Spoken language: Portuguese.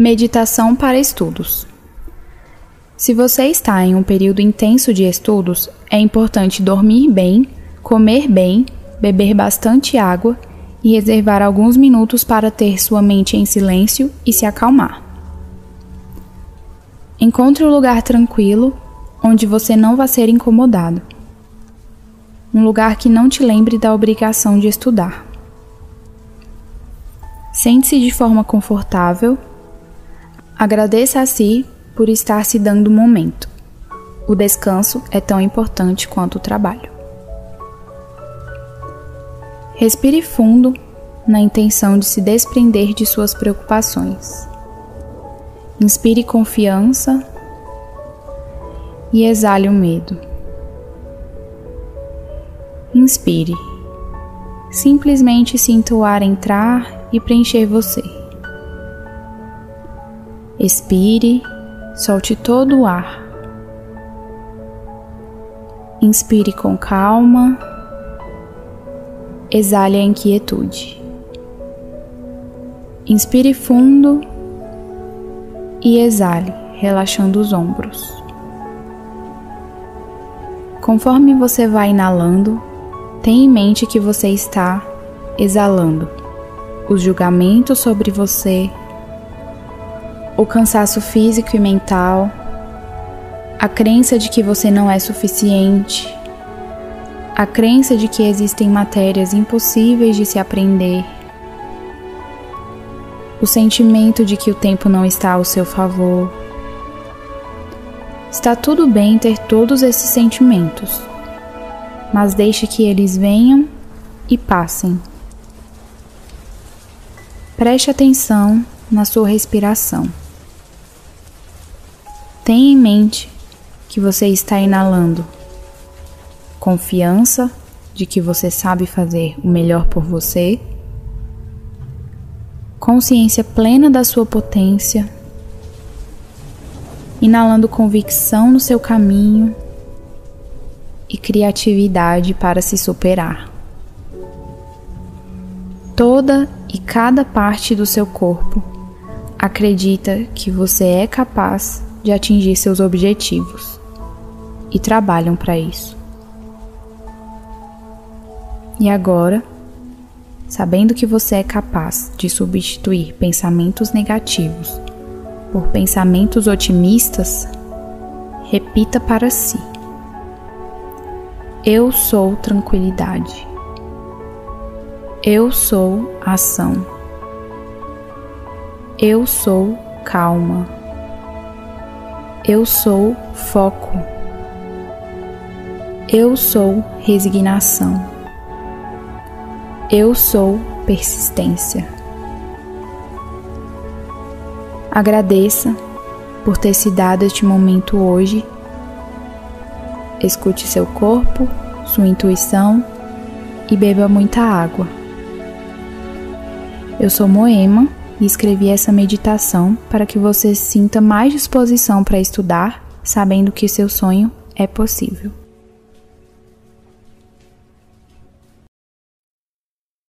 Meditação para estudos. Se você está em um período intenso de estudos, é importante dormir bem, comer bem, beber bastante água e reservar alguns minutos para ter sua mente em silêncio e se acalmar. Encontre um lugar tranquilo onde você não vai ser incomodado. Um lugar que não te lembre da obrigação de estudar. Sente-se de forma confortável Agradeça a si por estar se dando o momento. O descanso é tão importante quanto o trabalho. Respire fundo na intenção de se desprender de suas preocupações. Inspire confiança e exale o medo. Inspire. Simplesmente sinta o ar entrar e preencher você. Expire, solte todo o ar. Inspire com calma, exale a inquietude. Inspire fundo e exale, relaxando os ombros. Conforme você vai inalando, tenha em mente que você está exalando os julgamentos sobre você, o cansaço físico e mental, a crença de que você não é suficiente, a crença de que existem matérias impossíveis de se aprender, o sentimento de que o tempo não está ao seu favor. Está tudo bem ter todos esses sentimentos, mas deixe que eles venham e passem. Preste atenção na sua respiração. Tenha em mente que você está inalando confiança de que você sabe fazer o melhor por você, consciência plena da sua potência, inalando convicção no seu caminho e criatividade para se superar. Toda e cada parte do seu corpo acredita que você é capaz de atingir seus objetivos e trabalham para isso. E agora, sabendo que você é capaz de substituir pensamentos negativos por pensamentos otimistas, repita para si: Eu sou tranquilidade. Eu sou ação. Eu sou calma. Eu sou foco. Eu sou resignação. Eu sou persistência. Agradeça por ter se dado este momento hoje. Escute seu corpo, sua intuição e beba muita água. Eu sou Moema e escrevi essa meditação para que você sinta mais disposição para estudar, sabendo que seu sonho é possível.